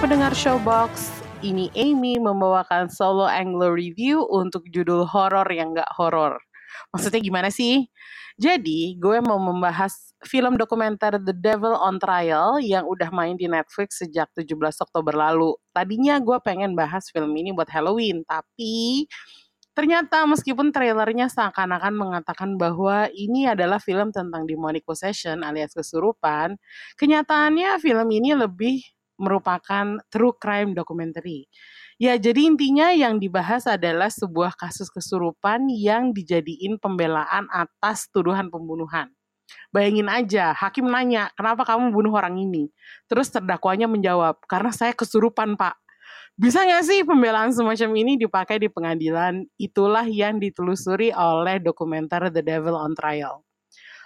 Pendengar Showbox, ini Amy membawakan solo Anglo review untuk judul horor yang gak horor. Maksudnya gimana sih? Jadi, gue mau membahas film dokumenter The Devil on Trial yang udah main di Netflix sejak 17 Oktober lalu. Tadinya gue pengen bahas film ini buat Halloween, tapi ternyata meskipun trailernya seakan-akan mengatakan bahwa ini adalah film tentang demonic possession alias kesurupan, kenyataannya film ini lebih merupakan true crime documentary. Ya, jadi intinya yang dibahas adalah sebuah kasus kesurupan yang dijadiin pembelaan atas tuduhan pembunuhan. Bayangin aja, hakim nanya, kenapa kamu bunuh orang ini? Terus terdakwanya menjawab, karena saya kesurupan pak. Bisa nggak sih pembelaan semacam ini dipakai di pengadilan? Itulah yang ditelusuri oleh dokumenter The Devil on Trial.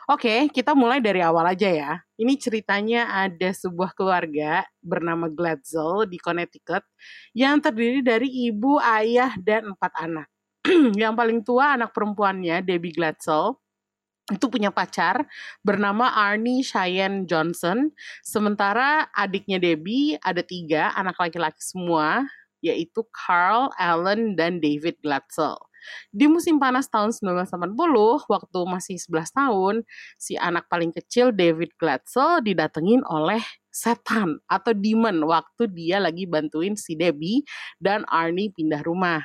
Oke, kita mulai dari awal aja ya. Ini ceritanya ada sebuah keluarga bernama Glatzel di Connecticut yang terdiri dari ibu, ayah, dan empat anak. yang paling tua anak perempuannya, Debbie Glatzel, itu punya pacar bernama Arnie Cheyenne Johnson. Sementara adiknya Debbie ada tiga, anak laki-laki semua, yaitu Carl, Alan, dan David Glatzel. Di musim panas tahun 1980, waktu masih 11 tahun, si anak paling kecil David Glatzel didatengin oleh setan atau demon waktu dia lagi bantuin si Debbie dan Arnie pindah rumah.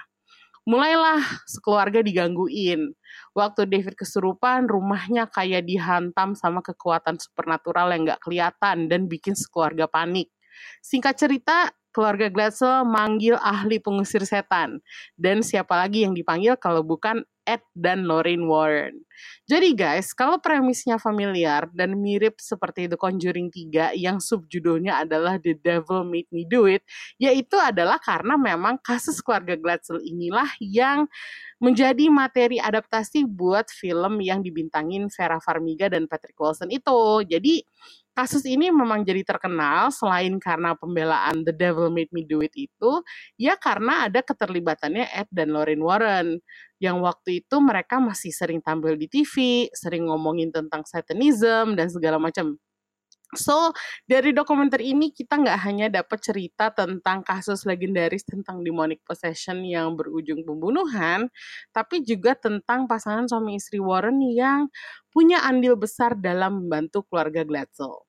Mulailah sekeluarga digangguin. Waktu David kesurupan, rumahnya kayak dihantam sama kekuatan supernatural yang gak kelihatan dan bikin sekeluarga panik. Singkat cerita, keluarga Glatzel manggil ahli pengusir setan. Dan siapa lagi yang dipanggil kalau bukan Ed dan Lorraine Warren. Jadi guys, kalau premisnya familiar dan mirip seperti The Conjuring 3 yang subjudulnya adalah The Devil Made Me Do It, yaitu adalah karena memang kasus keluarga Glatzel inilah yang menjadi materi adaptasi buat film yang dibintangin Vera Farmiga dan Patrick Wilson itu. Jadi kasus ini memang jadi terkenal selain karena pembelaan The Devil Made Me Do It itu, ya karena ada keterlibatannya Ed dan Lorraine Warren. Yang waktu itu mereka masih sering tampil di TV, sering ngomongin tentang satanism dan segala macam. So, dari dokumenter ini kita nggak hanya dapat cerita tentang kasus legendaris tentang demonic possession yang berujung pembunuhan, tapi juga tentang pasangan suami istri Warren yang punya andil besar dalam membantu keluarga Glatzel.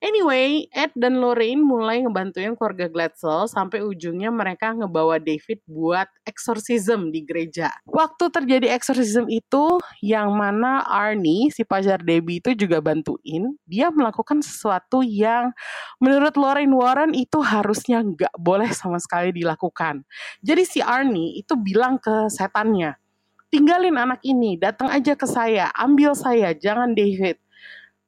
Anyway, Ed dan Lorraine mulai ngebantuin keluarga Glatzel sampai ujungnya mereka ngebawa David buat exorcism di gereja. Waktu terjadi exorcism itu, yang mana Arnie, si pacar Debbie itu juga bantuin, dia melakukan sesuatu yang menurut Lorraine Warren itu harusnya nggak boleh sama sekali dilakukan. Jadi si Arnie itu bilang ke setannya, tinggalin anak ini, datang aja ke saya, ambil saya, jangan David.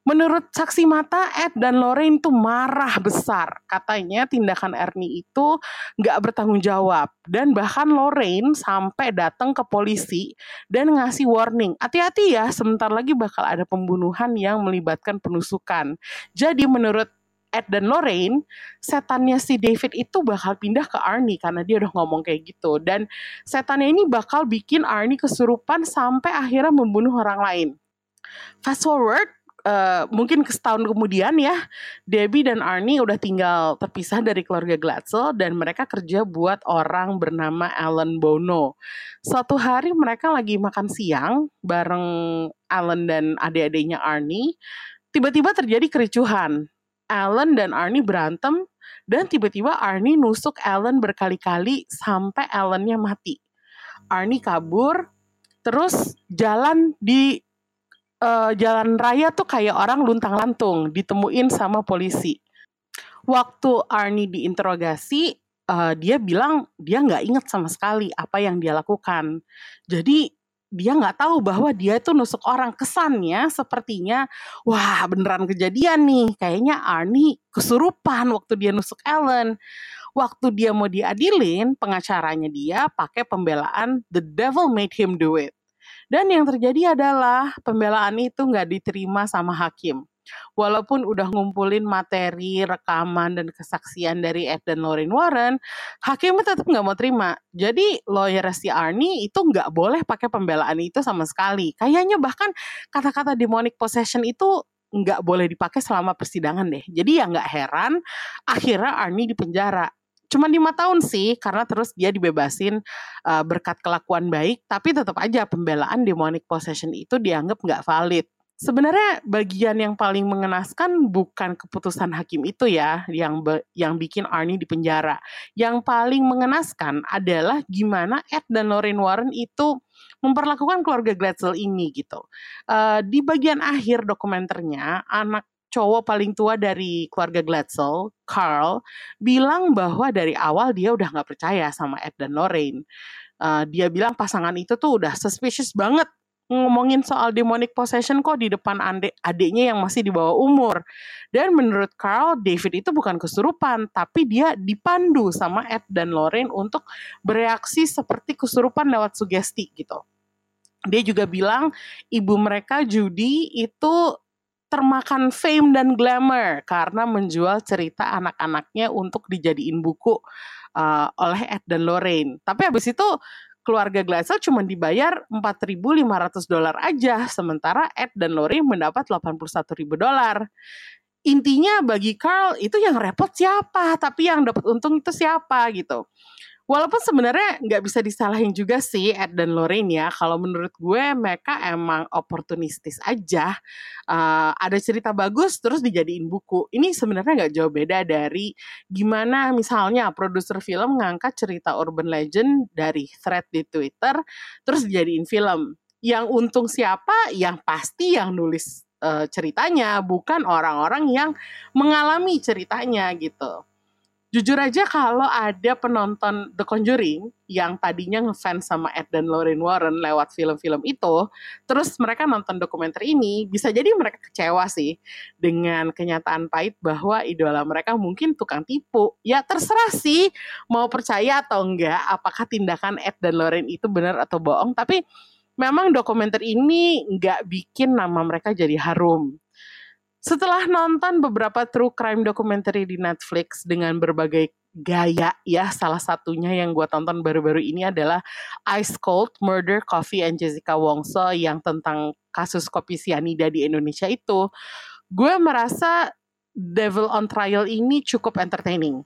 Menurut saksi mata, Ed dan Lorraine tuh marah besar. Katanya tindakan Ernie itu nggak bertanggung jawab. Dan bahkan Lorraine sampai datang ke polisi dan ngasih warning. Hati-hati ya, sebentar lagi bakal ada pembunuhan yang melibatkan penusukan. Jadi menurut Ed dan Lorraine, setannya si David itu bakal pindah ke Arnie karena dia udah ngomong kayak gitu. Dan setannya ini bakal bikin Arnie kesurupan sampai akhirnya membunuh orang lain. Fast forward, uh, mungkin setahun kemudian ya, Debbie dan Arnie udah tinggal terpisah dari keluarga Glatzel dan mereka kerja buat orang bernama Alan Bono. Suatu hari mereka lagi makan siang bareng Alan dan adik-adiknya Arnie, tiba-tiba terjadi kericuhan. Alan dan Arnie berantem Dan tiba-tiba Arnie nusuk Ellen berkali-kali sampai Ellennya mati. Arnie kabur, terus jalan di uh, jalan raya tuh kayak orang luntang-lantung, ditemuin sama polisi. Waktu Arnie diinterogasi, uh, dia bilang dia nggak inget sama sekali apa yang dia lakukan. Jadi dia nggak tahu bahwa dia itu nusuk orang kesannya sepertinya wah beneran kejadian nih kayaknya Arnie kesurupan waktu dia nusuk Ellen waktu dia mau diadilin pengacaranya dia pakai pembelaan the devil made him do it dan yang terjadi adalah pembelaan itu nggak diterima sama hakim walaupun udah ngumpulin materi, rekaman, dan kesaksian dari Ed dan Lorraine Warren, hakimnya tetap nggak mau terima. Jadi lawyer si Arnie itu nggak boleh pakai pembelaan itu sama sekali. Kayaknya bahkan kata-kata demonic possession itu nggak boleh dipakai selama persidangan deh. Jadi ya nggak heran akhirnya Arnie dipenjara. Cuma lima tahun sih, karena terus dia dibebasin uh, berkat kelakuan baik, tapi tetap aja pembelaan demonic possession itu dianggap nggak valid sebenarnya bagian yang paling mengenaskan bukan keputusan hakim itu ya yang be, yang bikin Arnie di penjara. Yang paling mengenaskan adalah gimana Ed dan Lorraine Warren itu memperlakukan keluarga Glatzel ini gitu. Uh, di bagian akhir dokumenternya anak cowok paling tua dari keluarga Glatzel, Carl, bilang bahwa dari awal dia udah nggak percaya sama Ed dan Lorraine. Uh, dia bilang pasangan itu tuh udah suspicious banget ngomongin soal demonic possession kok di depan adik adiknya yang masih di bawah umur. Dan menurut Carl, David itu bukan kesurupan, tapi dia dipandu sama Ed dan Lorraine untuk bereaksi seperti kesurupan lewat sugesti gitu. Dia juga bilang ibu mereka Judy itu termakan fame dan glamour karena menjual cerita anak-anaknya untuk dijadiin buku uh, oleh Ed dan Lorraine. Tapi habis itu keluarga Glassell cuma dibayar 4.500 dolar aja, sementara Ed dan Lori mendapat 81.000 dolar. Intinya bagi Carl itu yang repot siapa, tapi yang dapat untung itu siapa gitu. Walaupun sebenarnya nggak bisa disalahin juga sih Ed dan Lorraine ya. Kalau menurut gue mereka emang oportunistis aja. Uh, ada cerita bagus terus dijadiin buku. Ini sebenarnya nggak jauh beda dari gimana misalnya produser film ngangkat cerita urban legend dari thread di Twitter terus dijadiin film. Yang untung siapa? Yang pasti yang nulis uh, ceritanya bukan orang-orang yang mengalami ceritanya gitu jujur aja kalau ada penonton The Conjuring yang tadinya ngefans sama Ed dan Lorraine Warren lewat film-film itu, terus mereka nonton dokumenter ini, bisa jadi mereka kecewa sih dengan kenyataan pahit bahwa idola mereka mungkin tukang tipu. Ya terserah sih mau percaya atau enggak apakah tindakan Ed dan Lorraine itu benar atau bohong, tapi memang dokumenter ini nggak bikin nama mereka jadi harum setelah nonton beberapa true crime documentary di Netflix dengan berbagai gaya ya salah satunya yang gue tonton baru-baru ini adalah Ice Cold Murder Coffee and Jessica Wongso yang tentang kasus kopi sianida di Indonesia itu. Gue merasa Devil on Trial ini cukup entertaining.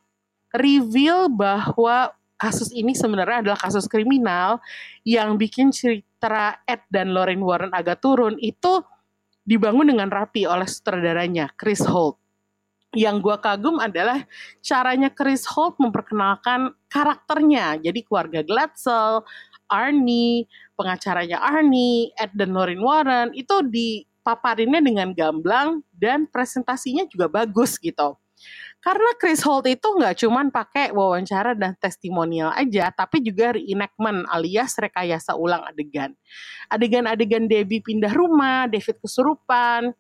Reveal bahwa kasus ini sebenarnya adalah kasus kriminal yang bikin cerita Ed dan Lorraine Warren agak turun. Itu dibangun dengan rapi oleh sutradaranya Chris Holt. Yang gue kagum adalah caranya Chris Holt memperkenalkan karakternya. Jadi keluarga Glatzel, Arnie, pengacaranya Arnie, Ed dan Lorraine Warren itu dipaparinnya dengan gamblang dan presentasinya juga bagus gitu. Karena Chris Holt itu nggak cuma pakai wawancara dan testimonial aja, tapi juga reenactment alias rekayasa ulang adegan. Adegan-adegan Debbie pindah rumah, David kesurupan,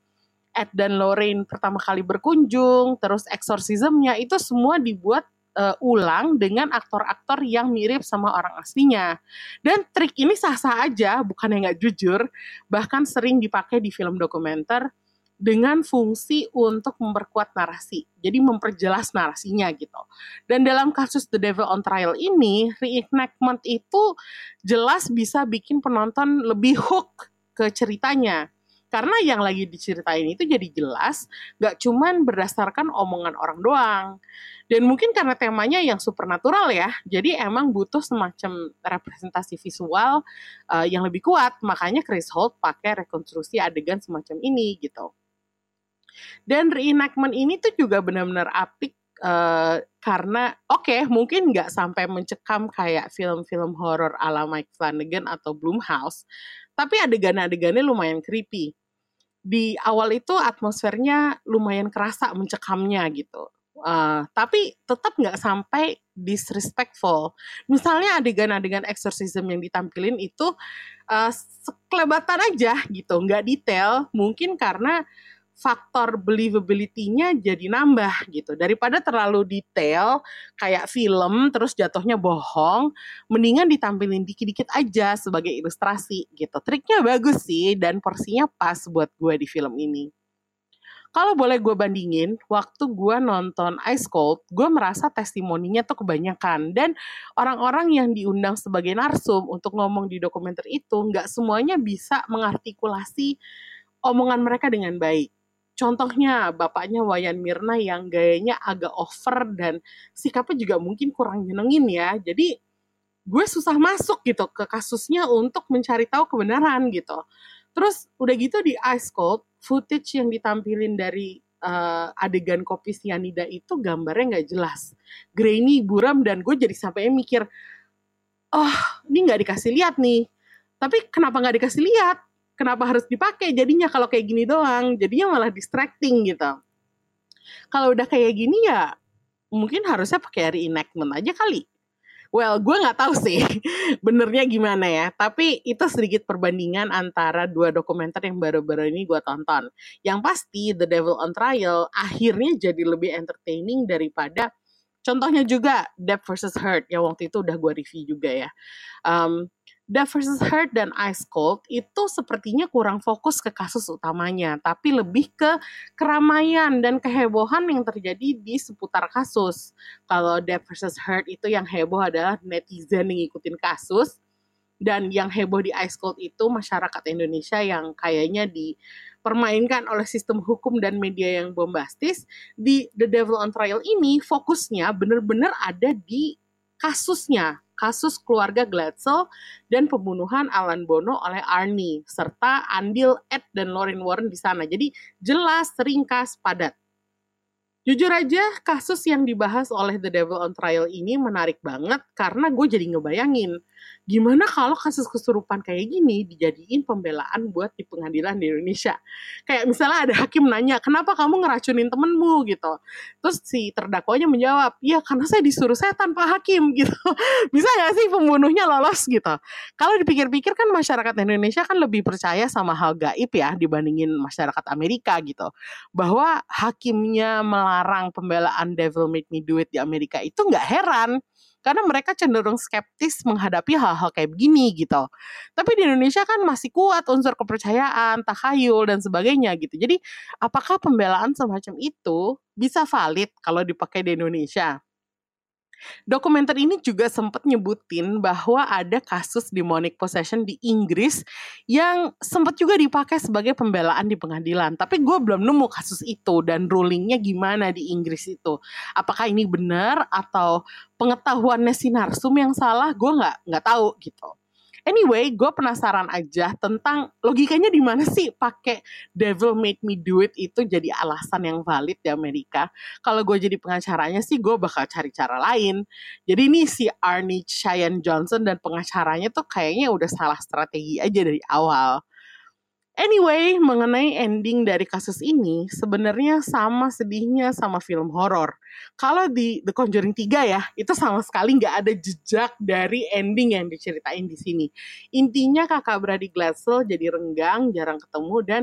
Ed dan Lorraine pertama kali berkunjung, terus exorcismnya itu semua dibuat uh, ulang dengan aktor-aktor yang mirip sama orang aslinya. Dan trik ini sah-sah aja, bukan yang nggak jujur, bahkan sering dipakai di film dokumenter dengan fungsi untuk memperkuat narasi. Jadi memperjelas narasinya gitu. Dan dalam kasus The Devil on Trial ini, reenactment itu jelas bisa bikin penonton lebih hook ke ceritanya. Karena yang lagi diceritain itu jadi jelas, gak cuman berdasarkan omongan orang doang. Dan mungkin karena temanya yang supernatural ya, jadi emang butuh semacam representasi visual uh, yang lebih kuat. Makanya Chris Holt pakai rekonstruksi adegan semacam ini gitu. Dan reenactment ini tuh juga benar-benar apik Uh, karena oke okay, mungkin nggak sampai mencekam kayak film-film horor ala Mike Flanagan atau Blumhouse, tapi adegan-adegannya lumayan creepy. Di awal itu atmosfernya lumayan kerasa mencekamnya gitu. Uh, tapi tetap nggak sampai disrespectful. Misalnya adegan-adegan exorcism yang ditampilin itu uh, sekelebatan aja gitu, nggak detail. Mungkin karena faktor believability-nya jadi nambah gitu. Daripada terlalu detail kayak film terus jatuhnya bohong, mendingan ditampilin dikit-dikit aja sebagai ilustrasi gitu. Triknya bagus sih dan porsinya pas buat gue di film ini. Kalau boleh gue bandingin, waktu gue nonton Ice Cold, gue merasa testimoninya tuh kebanyakan. Dan orang-orang yang diundang sebagai narsum untuk ngomong di dokumenter itu, nggak semuanya bisa mengartikulasi omongan mereka dengan baik Contohnya bapaknya Wayan Mirna yang gayanya agak over dan sikapnya juga mungkin kurang nyenengin ya. Jadi gue susah masuk gitu ke kasusnya untuk mencari tahu kebenaran gitu. Terus udah gitu di Ice Cold, footage yang ditampilin dari uh, adegan kopi sianida itu gambarnya nggak jelas. Grainy, buram, dan gue jadi sampai mikir, oh ini nggak dikasih lihat nih. Tapi kenapa nggak dikasih lihat? Kenapa harus dipakai jadinya kalau kayak gini doang jadinya malah distracting gitu kalau udah kayak gini ya mungkin harusnya pakai reenactment aja kali Well, gue nggak tahu sih benernya gimana ya. Tapi itu sedikit perbandingan antara dua dokumenter yang baru-baru ini gue tonton. Yang pasti The Devil on Trial akhirnya jadi lebih entertaining daripada contohnya juga Death vs. Hurt yang waktu itu udah gue review juga ya. Um, Death vs. Hurt dan Ice Cold itu sepertinya kurang fokus ke kasus utamanya, tapi lebih ke keramaian dan kehebohan yang terjadi di seputar kasus. Kalau Death vs. Hurt itu yang heboh adalah netizen yang ngikutin kasus, dan yang heboh di Ice Cold itu masyarakat Indonesia yang kayaknya dipermainkan oleh sistem hukum dan media yang bombastis. Di The Devil on Trial ini fokusnya benar-benar ada di kasusnya, kasus keluarga Glatzel dan pembunuhan Alan Bono oleh Arnie serta andil Ed dan Lauren Warren di sana. Jadi jelas, ringkas, padat. Jujur aja, kasus yang dibahas oleh The Devil on Trial ini menarik banget karena gue jadi ngebayangin gimana kalau kasus kesurupan kayak gini dijadiin pembelaan buat di pengadilan di Indonesia. Kayak misalnya ada hakim nanya, kenapa kamu ngeracunin temenmu gitu. Terus si terdakwanya menjawab, ya karena saya disuruh saya tanpa hakim gitu. Bisa gak sih pembunuhnya lolos gitu. Kalau dipikir-pikir kan masyarakat Indonesia kan lebih percaya sama hal gaib ya dibandingin masyarakat Amerika gitu. Bahwa hakimnya melarang pembelaan Devil Make Me Do It di Amerika itu nggak heran karena mereka cenderung skeptis menghadapi hal-hal kayak begini gitu. Tapi di Indonesia kan masih kuat unsur kepercayaan, takhayul dan sebagainya gitu. Jadi apakah pembelaan semacam itu bisa valid kalau dipakai di Indonesia? Dokumenter ini juga sempat nyebutin bahwa ada kasus demonic possession di Inggris yang sempat juga dipakai sebagai pembelaan di pengadilan. Tapi gue belum nemu kasus itu dan rulingnya gimana di Inggris itu. Apakah ini benar atau pengetahuannya si narsum yang salah? Gue nggak nggak tahu gitu. Anyway, gue penasaran aja tentang logikanya di mana sih pakai devil make me do it itu jadi alasan yang valid di Amerika. Kalau gue jadi pengacaranya sih gue bakal cari cara lain. Jadi ini si Arnie Cheyenne Johnson dan pengacaranya tuh kayaknya udah salah strategi aja dari awal. Anyway, mengenai ending dari kasus ini, sebenarnya sama sedihnya sama film horor. Kalau di The Conjuring 3 ya, itu sama sekali nggak ada jejak dari ending yang diceritain di sini. Intinya kakak beradik Glatzel jadi renggang, jarang ketemu, dan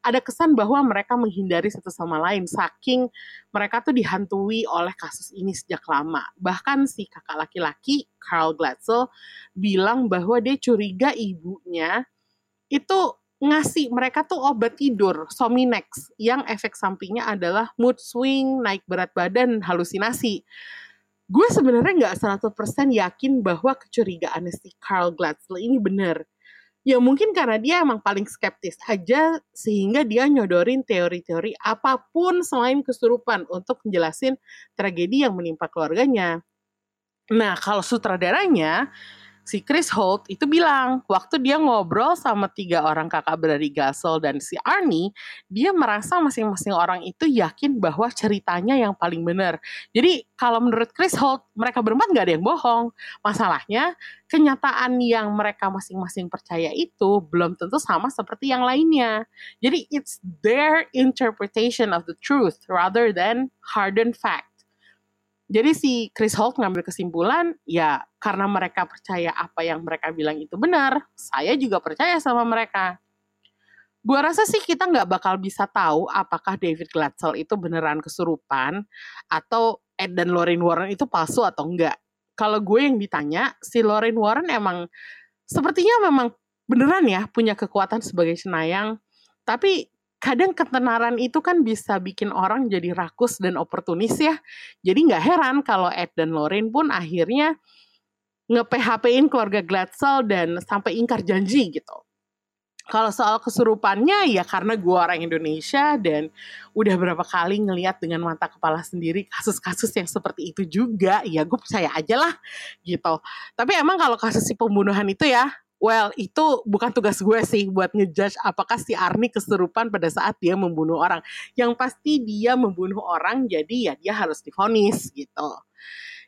ada kesan bahwa mereka menghindari satu sama lain saking mereka tuh dihantui oleh kasus ini sejak lama. Bahkan si kakak laki-laki Carl Glatzel bilang bahwa dia curiga ibunya itu ngasih mereka tuh obat tidur Sominex yang efek sampingnya adalah mood swing, naik berat badan, halusinasi. Gue sebenarnya nggak 100% yakin bahwa kecurigaan si Carl Glatzel ini benar. Ya mungkin karena dia emang paling skeptis aja sehingga dia nyodorin teori-teori apa pun selain kesurupan untuk menjelasin tragedi yang menimpa keluarganya. Nah kalau sutradaranya si Chris Holt itu bilang waktu dia ngobrol sama tiga orang kakak beradik Gasol dan si Arnie, dia merasa masing-masing orang itu yakin bahwa ceritanya yang paling benar. Jadi kalau menurut Chris Holt, mereka berempat nggak ada yang bohong. Masalahnya kenyataan yang mereka masing-masing percaya itu belum tentu sama seperti yang lainnya. Jadi it's their interpretation of the truth rather than hardened fact. Jadi si Chris Holt ngambil kesimpulan, ya karena mereka percaya apa yang mereka bilang itu benar, saya juga percaya sama mereka. Gua rasa sih kita nggak bakal bisa tahu apakah David Glatzel itu beneran kesurupan atau Ed dan Lorraine Warren itu palsu atau enggak. Kalau gue yang ditanya, si Lorraine Warren emang sepertinya memang beneran ya punya kekuatan sebagai senayang, tapi kadang ketenaran itu kan bisa bikin orang jadi rakus dan oportunis ya. Jadi nggak heran kalau Ed dan Lorraine pun akhirnya nge-PHP-in keluarga Glatzel dan sampai ingkar janji gitu. Kalau soal kesurupannya ya karena gue orang Indonesia dan udah berapa kali ngeliat dengan mata kepala sendiri kasus-kasus yang seperti itu juga ya gue percaya aja lah gitu. Tapi emang kalau kasus si pembunuhan itu ya well itu bukan tugas gue sih buat ngejudge apakah si Arni kesurupan pada saat dia membunuh orang. Yang pasti dia membunuh orang jadi ya dia harus difonis gitu.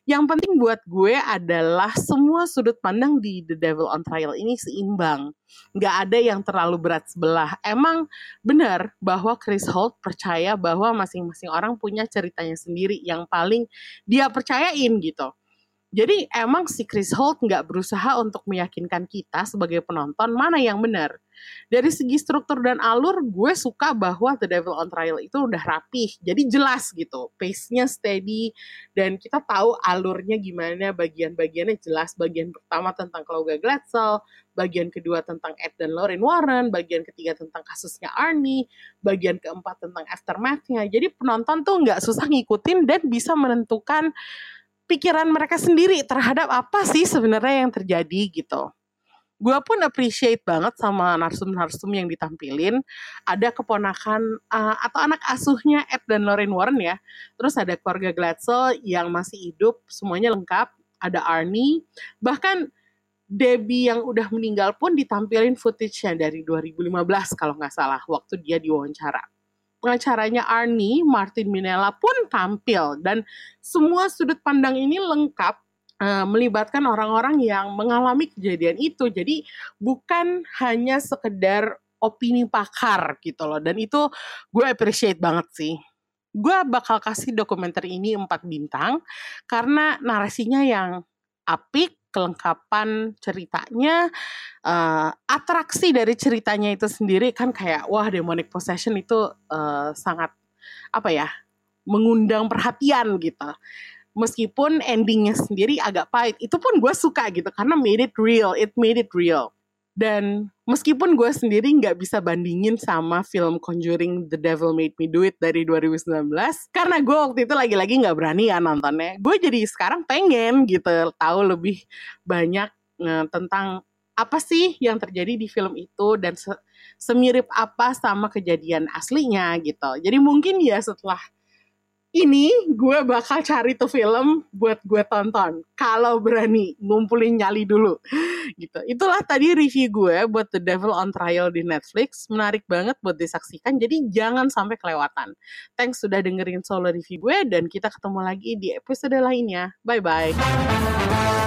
Yang penting buat gue adalah semua sudut pandang di The Devil on Trial ini seimbang. Nggak ada yang terlalu berat sebelah. Emang benar bahwa Chris Holt percaya bahwa masing-masing orang punya ceritanya sendiri yang paling dia percayain gitu jadi emang si Chris Holt nggak berusaha untuk meyakinkan kita sebagai penonton mana yang benar. Dari segi struktur dan alur, gue suka bahwa The Devil on Trial itu udah rapih, jadi jelas gitu, pace-nya steady, dan kita tahu alurnya gimana, bagian-bagiannya jelas. Bagian pertama tentang keluarga Glatzel, bagian kedua tentang Ed dan Lorraine Warren, bagian ketiga tentang kasusnya Arnie, bagian keempat tentang aftermath-nya. Jadi penonton tuh nggak susah ngikutin dan bisa menentukan pikiran mereka sendiri terhadap apa sih sebenarnya yang terjadi gitu. Gue pun appreciate banget sama narsum-narsum yang ditampilin. Ada keponakan uh, atau anak asuhnya Ed dan Lorraine Warren ya. Terus ada keluarga Glatzel yang masih hidup, semuanya lengkap. Ada Arnie, bahkan Debbie yang udah meninggal pun ditampilin footage-nya dari 2015 kalau nggak salah waktu dia diwawancara pengacaranya Arnie, Martin Minella pun tampil dan semua sudut pandang ini lengkap uh, melibatkan orang-orang yang mengalami kejadian itu. Jadi bukan hanya sekedar opini pakar gitu loh. Dan itu gue appreciate banget sih. Gue bakal kasih dokumenter ini 4 bintang karena narasinya yang apik, kelengkapan ceritanya, uh, atraksi dari ceritanya itu sendiri kan kayak wah demonic possession itu uh, sangat apa ya mengundang perhatian gitu. Meskipun endingnya sendiri agak pahit, itu pun gue suka gitu karena made it real, it made it real. Dan meskipun gue sendiri nggak bisa bandingin sama film Conjuring The Devil Made Me Do It dari 2019, karena gue waktu itu lagi-lagi nggak berani ya nontonnya. Gue jadi sekarang pengen gitu tahu lebih banyak uh, tentang apa sih yang terjadi di film itu dan se semirip apa sama kejadian aslinya gitu. Jadi mungkin ya setelah ini gue bakal cari tuh film buat gue tonton. Kalau berani ngumpulin nyali dulu. Gitu. Itulah tadi review gue buat The Devil on Trial di Netflix. Menarik banget buat disaksikan. Jadi jangan sampai kelewatan. Thanks sudah dengerin solo review gue dan kita ketemu lagi di episode lainnya. Bye bye